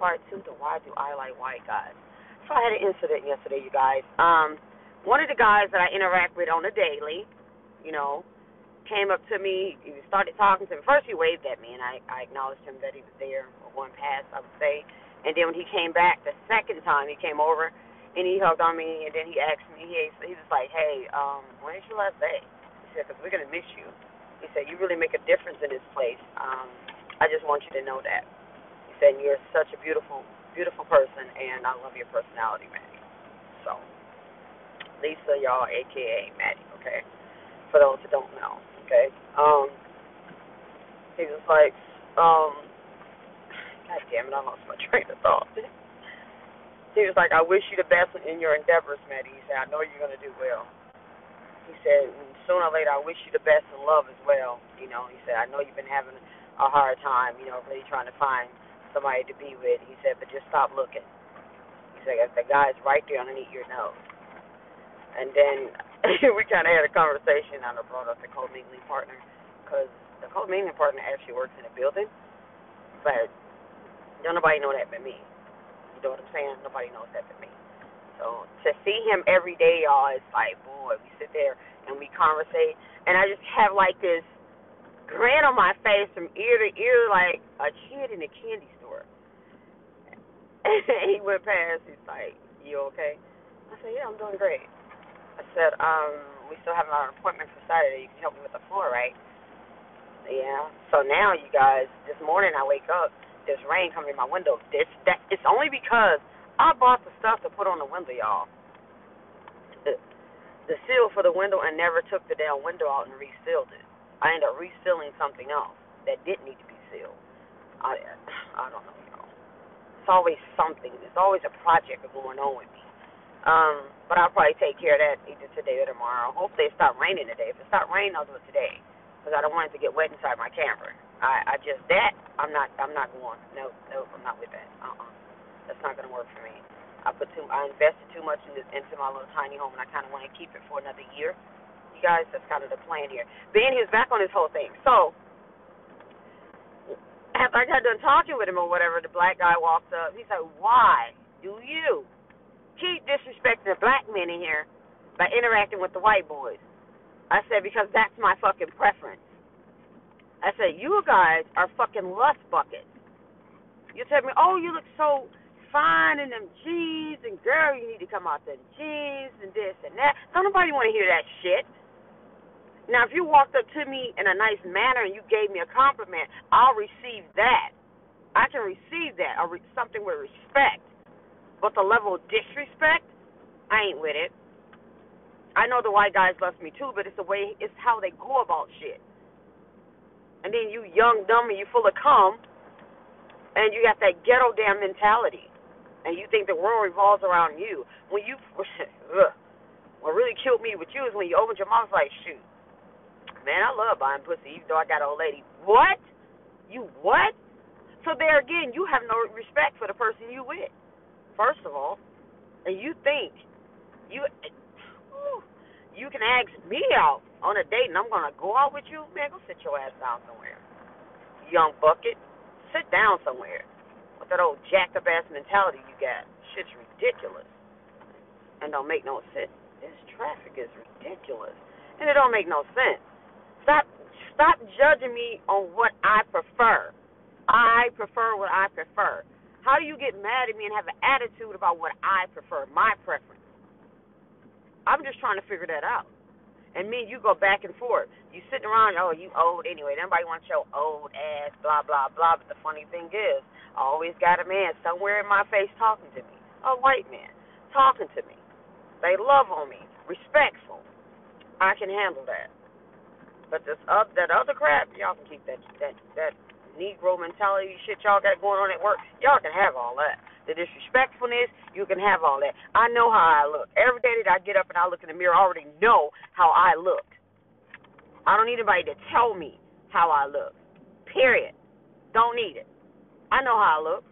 part two to why do I like white guys. So I had an incident yesterday, you guys. Um, one of the guys that I interact with on a daily, you know, came up to me. He started talking to me. First, he waved at me, and I, I acknowledged him that he was there or going past, I would say. And then when he came back the second time, he came over and he hugged on me, and then he asked me. He he was like, "Hey, um, when's your last day?" He said, "Cause we're gonna miss you." He said, "You really make a difference in this place. Um, I just want you to know that." Said, "You're such a beautiful, beautiful person, and I love your personality, Maddie." So, Lisa, y'all, aka Maddie, okay? For those who don't know okay? Um, he was like, um, God damn it, I lost my train of thought. He was like, I wish you the best in your endeavors, Maddie. He said, I know you're going to do well. He said, sooner or later, I wish you the best in love as well. You know, he said, I know you've been having a hard time, you know, really trying to find somebody to be with. He said, but just stop looking. He said, the guy's right there underneath your nose. And then we kind of had a conversation, and I brought up the co-mingling partner because the co-mingling partner actually works in a building, but don't nobody know that but me. You know what I'm saying? Nobody knows that but me. So to see him every day, y'all, it's like, boy, we sit there and we conversate, and I just have like this grin on my face from ear to ear, like a kid in a candy he went past. He's like, "You okay?" I said, "Yeah, I'm doing great." I said, um, we still have our appointment for Saturday. You can help me with the floor, right? Yeah. So now, you guys, this morning I wake up, there's rain coming in my window. This that it's only because I bought the stuff to put on the window, y'all. The, seal for the window and never took the damn window out and resealed it. I ended up resealing something else that didn't need to be sealed. I I don't know. It's always something. There's always a project going on with me. Um, but I'll probably take care of that either today or tomorrow. Hopefully it stop raining today. If it stop raining, I'll do it today because I don't want it to get wet inside my camper. I, I just that I'm not I'm not going. No, no, I'm not with that. Uh-uh. That's not gonna work for me. I put too I invested too much in this, into my little tiny home, and I kind of want to keep it for another year. You guys, that's kind of the plan here. He was back on this whole thing. So after I got done talking with him or whatever, the black guy walks up. He's like, "Why do you?" keep disrespecting the black men in here by interacting with the white boys. I said, because that's my fucking preference. I said, you guys are fucking lust buckets. You tell me, oh, you look so fine in them jeans, and girl, you need to come out them jeans and this and that. Don't nobody want to hear that shit. Now, if you walked up to me in a nice manner and you gave me a compliment, I'll receive that. I can receive that, or something with respect. But the level of disrespect, I ain't with it. I know the white guys love me too, but it's the way it's how they go about shit. And then you young dumb and you full of cum and you got that ghetto damn mentality. And you think the world revolves around you. When you what really killed me with you is when you opened your mouth like, shoot. Man, I love buying pussy even though I got an old lady. What? You what? So there again, you have no respect for the person you with first of all, and you think you you can ask me out on a date and I'm gonna go out with you, man, go sit your ass down somewhere. Young bucket. Sit down somewhere. With that old jacked up ass mentality you got. Shit's ridiculous. And don't make no sense. This traffic is ridiculous. And it don't make no sense. Stop stop judging me on what I prefer. I prefer what I prefer. How do you get mad at me and have an attitude about what I prefer, my preference? I'm just trying to figure that out. And me and you go back and forth. You sitting around, oh, you old anyway. Nobody wants your old ass, blah, blah, blah. But the funny thing is, I always got a man somewhere in my face talking to me. A white man talking to me. They love on me, respectful. I can handle that. But this uh, that other crap, y'all can keep that that that Negro mentality shit y'all got going on at work, y'all can have all that. The disrespectfulness, you can have all that. I know how I look. Every day that I get up and I look in the mirror, I already know how I look. I don't need anybody to tell me how I look. Period. Don't need it. I know how I look.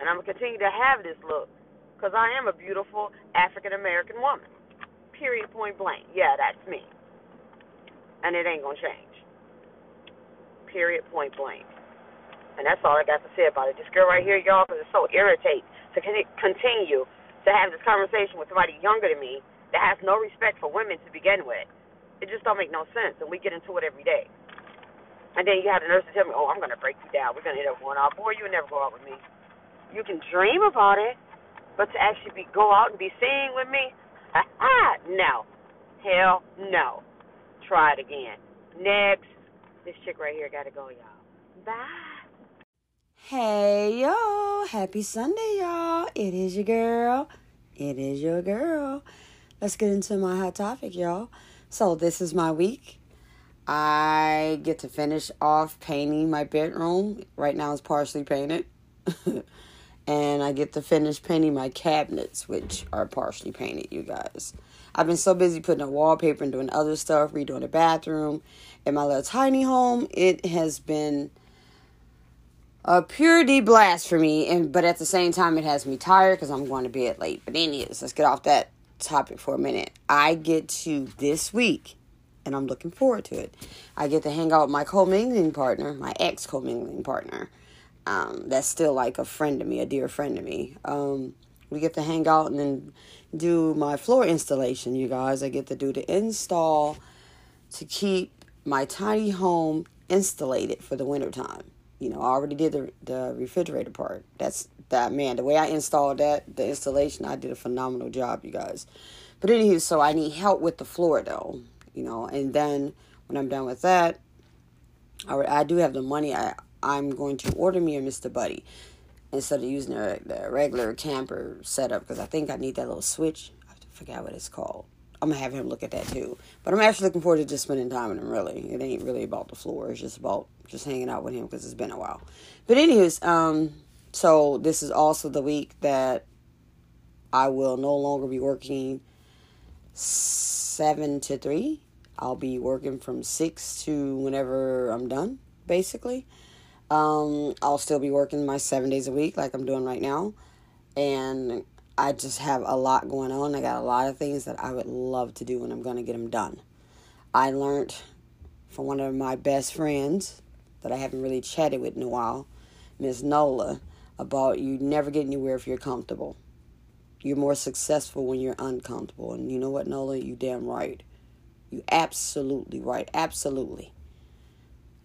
And I'm going to continue to have this look because I am a beautiful African American woman. Period, point blank. Yeah, that's me. And it ain't to change period, point blank. And that's all I got to say about it. This girl right here, y'all, because it's so irritating to continue to have this conversation with somebody younger than me that has no respect for women to begin with. It just don't make no sense, and we get into it every day. And then you have the nurse to tell me, "Oh, I'm gonna break you down. We're gonna end up going out. Boy, you'll never go out with me. You can dream about it, but to actually be go out and be seen with me, no, hell no. Try it again. Next, this chick right here gotta go, y'all. Bye. Hey yo, happy Sunday, y'all. It is your girl. It is your girl. Let's get into my hot topic, y'all. So, this is my week. I get to finish off painting my bedroom. Right now, it's partially painted. and I get to finish painting my cabinets, which are partially painted, you guys. I've been so busy putting up wallpaper and doing other stuff, redoing the bathroom. In my little tiny home, it has been a purity blast for me, and but at the same time, it has me tired because I'm going to bed late. But anyways, let's get off that topic for a minute. I get to this week, and I'm looking forward to it. I get to hang out with my co-mingling partner, my ex co-mingling partner. Um, that's still like a friend to me, a dear friend to me. Um, we get to hang out and then do my floor installation, you guys. I get to do the install to keep my tiny home installated for the wintertime. You know, I already did the the refrigerator part. That's that man. The way I installed that, the installation, I did a phenomenal job, you guys. But anywho, so I need help with the floor though. You know, and then when I'm done with that, I, I do have the money. I I'm going to order me a Mr. Buddy instead of using the, the regular camper setup because I think I need that little switch. I forgot what it's called. I'm gonna have him look at that too. But I'm actually looking forward to just spending time with him. Really, it ain't really about the floor. It's just about just hanging out with him because it's been a while. But anyways, um, so this is also the week that I will no longer be working seven to three. I'll be working from six to whenever I'm done, basically. Um, I'll still be working my seven days a week like I'm doing right now. And I just have a lot going on. I got a lot of things that I would love to do and I'm going to get them done. I learned from one of my best friends that I haven't really chatted with in a while, Miss Nola, about you never get anywhere if you're comfortable. You're more successful when you're uncomfortable. And you know what, Nola? You damn right. You absolutely right. Absolutely.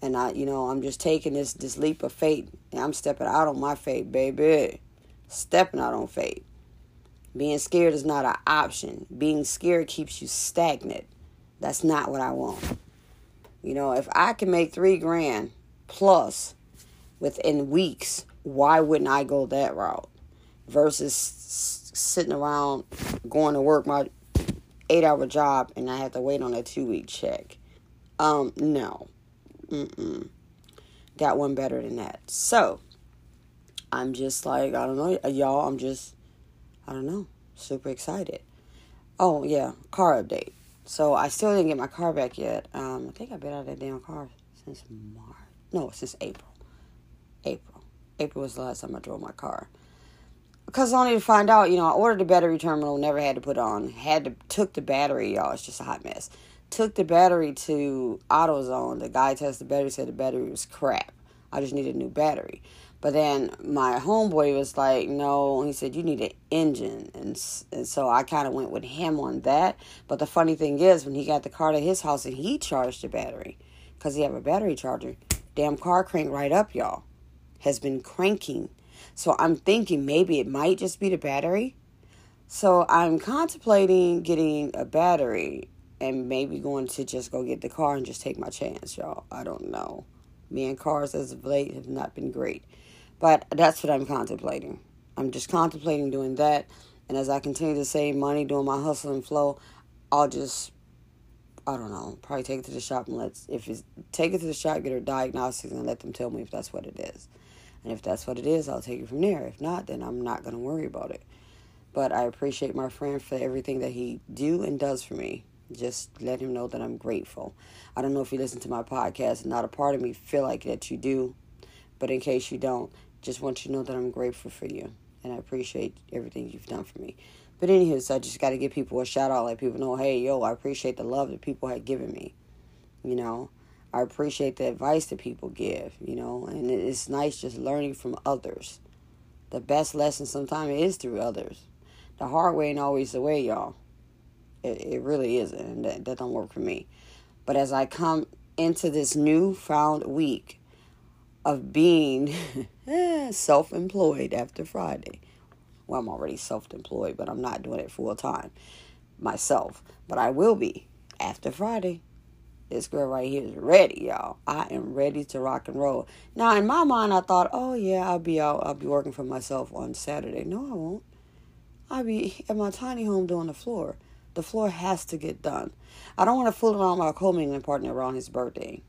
And I, you know, I'm just taking this this leap of faith. I'm stepping out on my faith, baby. Stepping out on faith. Being scared is not an option. Being scared keeps you stagnant. That's not what I want. You know, if I can make three grand plus within weeks, why wouldn't I go that route versus sitting around going to work my eight hour job and I have to wait on a two week check? Um, no. Mm-mm. Got one better than that. So, I'm just like, I don't know, y'all, I'm just I don't know. Super excited. Oh yeah, car update. So I still didn't get my car back yet. Um, I think I've been out of that damn car since March. No, since April. April. April was the last time I drove my car. Because I only to find out, you know, I ordered the battery terminal, never had to put on. Had to took the battery, y'all. It's just a hot mess. Took the battery to AutoZone. The guy tested the battery, said the battery was crap. I just needed a new battery. But then my homeboy was like, no, he said, you need an engine. And, and so I kind of went with him on that. But the funny thing is, when he got the car to his house and he charged the battery, because he have a battery charger, damn car cranked right up, y'all. Has been cranking. So I'm thinking maybe it might just be the battery. So I'm contemplating getting a battery and maybe going to just go get the car and just take my chance, y'all. I don't know. Me and cars as of late have not been great. But that's what I'm contemplating. I'm just contemplating doing that. And as I continue to save money doing my hustle and flow, I'll just, I don't know, probably take it to the shop and let's, if it's, take it to the shop, get a diagnostics and let them tell me if that's what it is. And if that's what it is, I'll take it from there. If not, then I'm not going to worry about it. But I appreciate my friend for everything that he do and does for me. Just let him know that I'm grateful. I don't know if you listen to my podcast and not a part of me feel like that you do. But in case you don't, just want you to know that I'm grateful for you and I appreciate everything you've done for me. But anywho, so I just got to give people a shout out, let people know, hey, yo, I appreciate the love that people have given me. You know, I appreciate the advice that people give, you know, and it's nice just learning from others. The best lesson sometimes is through others. The hard way ain't always the way, y'all. It, it really isn't, and that, that don't work for me. But as I come into this newfound week of being self employed after Friday, well, I'm already self employed, but I'm not doing it full time myself. But I will be after Friday. This girl right here is ready, y'all. I am ready to rock and roll. Now, in my mind, I thought, oh yeah, I'll be out. I'll be working for myself on Saturday. No, I won't. I'll be at my tiny home doing the floor. The floor has to get done. I don't want to fool around my co-mingling partner around his birthday.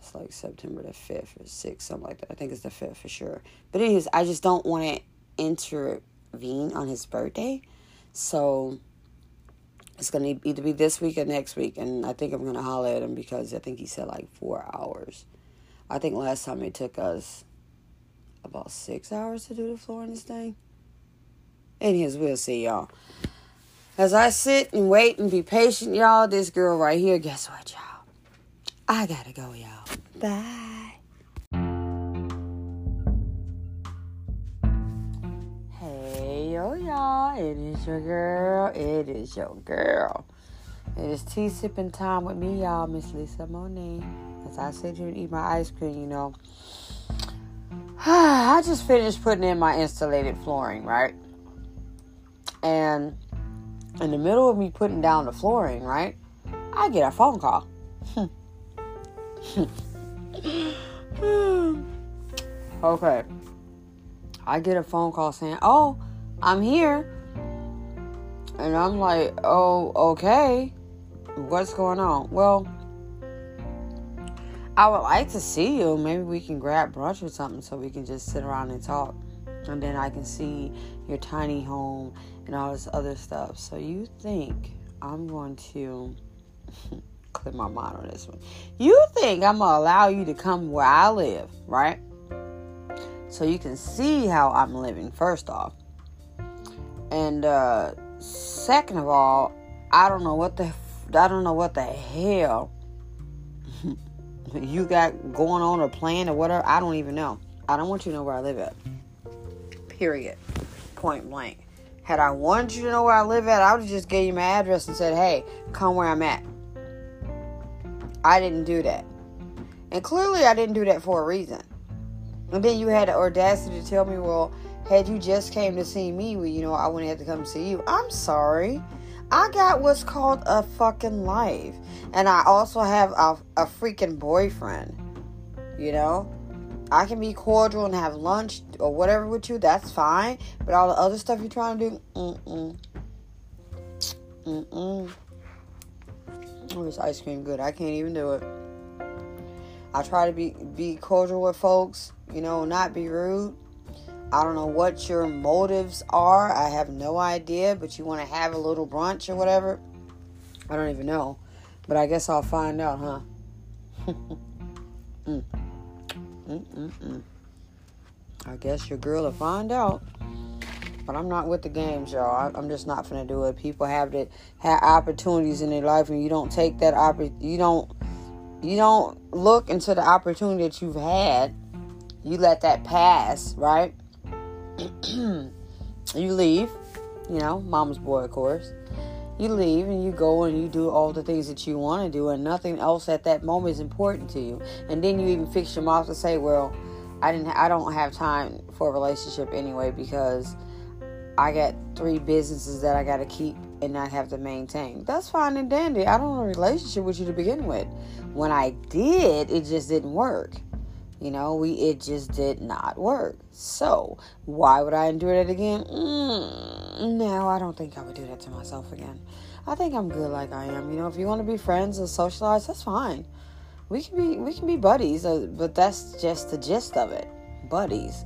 It's like September the 5th or 6th, something like that. I think it's the 5th for sure. But anyways, I just don't want to intervene on his birthday. So it's going to either be this week or next week. And I think I'm going to holler at him because I think he said like four hours. I think last time it took us about six hours to do the floor in this thing. Anyways, we'll see, y'all. As I sit and wait and be patient, y'all, this girl right here, guess what, y'all? I gotta go, y'all. Bye. Hey, yo, y'all. It is your girl. It is your girl. It is tea sipping time with me, y'all, Miss Lisa Monet. As I sit here and eat my ice cream, you know. I just finished putting in my insulated flooring, right? And in the middle of me putting down the flooring, right? I get a phone call. okay. I get a phone call saying, Oh, I'm here. And I'm like, oh, okay. What's going on? Well, I would like to see you. Maybe we can grab brunch or something so we can just sit around and talk. And then I can see your tiny home and all this other stuff. So you think I'm going to clear my mind on this one. You think I'm to allow you to come where I live, right? So you can see how I'm living, first off. And uh, second of all, I don't know what the I don't know what the hell you got going on or plan or whatever. I don't even know. I don't want you to know where I live at. Period. Point blank. Had I wanted you to know where I live at, I would have just gave you my address and said, "Hey, come where I'm at." I didn't do that, and clearly I didn't do that for a reason. And then you had the audacity to tell me, "Well, had you just came to see me, well, you know, I wouldn't have to come see you. I'm sorry. I got what's called a fucking life. And I also have a, a freaking boyfriend. You know? I can be cordial and have lunch or whatever with you, that's fine. But all the other stuff you're trying to do, mm-mm. Mm-mm. Oh, this ice cream good. I can't even do it. I try to be be cordial with folks, you know, not be rude. I don't know what your motives are. I have no idea, but you want to have a little brunch or whatever. I don't even know. But I guess I'll find out, huh? mm. Mm-mm-mm. I guess your girl will find out. But I'm not with the games, y'all. I'm just not gonna do it. People have that have opportunities in their life, and you don't take that opportunity. You don't. You don't look into the opportunity that you've had. You let that pass, right? you leave, you know, mom's boy, of course. You leave and you go and you do all the things that you want to do, and nothing else at that moment is important to you. And then you even fix your mouth to say, "Well, I didn't, I don't have time for a relationship anyway because I got three businesses that I got to keep and I have to maintain." That's fine and dandy. I don't want a relationship with you to begin with. When I did, it just didn't work. You know, we it just did not work. So why would I endure that again? Mm, no, I don't think I would do that to myself again. I think I'm good like I am. You know, if you want to be friends or socialize, that's fine. We can be we can be buddies, uh, but that's just the gist of it. Buddies.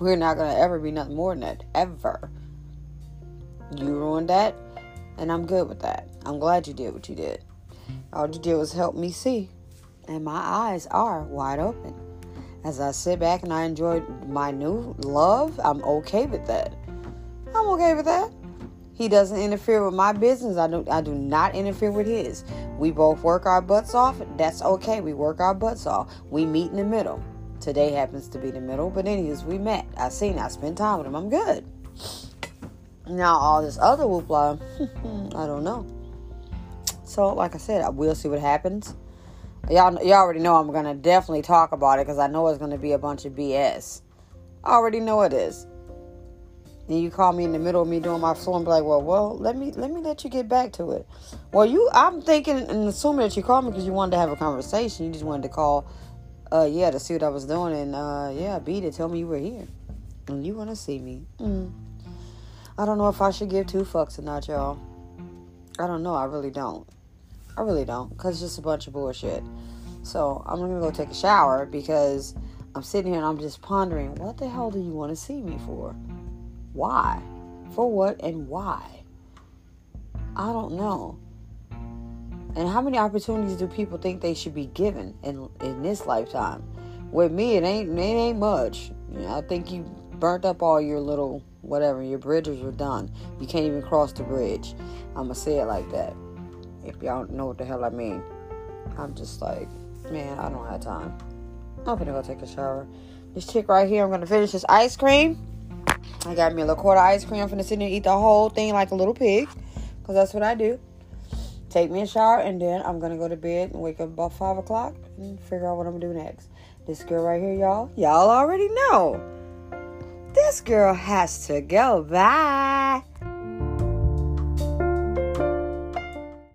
We're not gonna ever be nothing more than that ever. You ruined that, and I'm good with that. I'm glad you did what you did. All you did was help me see, and my eyes are wide open as I sit back and I enjoy my new love, I'm okay with that. I'm okay with that. He doesn't interfere with my business. I do I do not interfere with his. We both work our butts off. That's okay. We work our butts off. We meet in the middle. Today happens to be the middle, but anyways, we met. I seen. I spent time with him. I'm good. Now all this other whoopla, I don't know. So like I said, I will see what happens. Y'all, y'all already know I'm gonna definitely talk about it because I know it's gonna be a bunch of BS. I already know it is. Then you call me in the middle of me doing my floor and be like, "Well, well, let me let me let you get back to it." Well, you, I'm thinking and assuming that you called me because you wanted to have a conversation. You just wanted to call, uh, yeah, to see what I was doing, and uh, yeah, B to tell me you were here, and you want to see me. Mm. I don't know if I should give two fucks or not, y'all. I don't know. I really don't. I really don't, because it's just a bunch of bullshit. So I'm gonna go take a shower because I'm sitting here and I'm just pondering, what the hell do you want to see me for? Why? For what and why? I don't know. And how many opportunities do people think they should be given in in this lifetime? With me, it ain't it ain't much. You know, I think you burnt up all your little whatever. Your bridges are done. You can't even cross the bridge. I'ma say it like that. If y'all know what the hell I mean, I'm just like, man, I don't have time. I'm gonna go take a shower. This chick right here, I'm gonna finish this ice cream. I got me a little quarter ice cream. I'm gonna sit and eat the whole thing like a little pig, cause that's what I do. Take me a shower and then I'm gonna go to bed and wake up about five o'clock and figure out what I'm gonna do next. This girl right here, y'all, y'all already know. This girl has to go. Bye.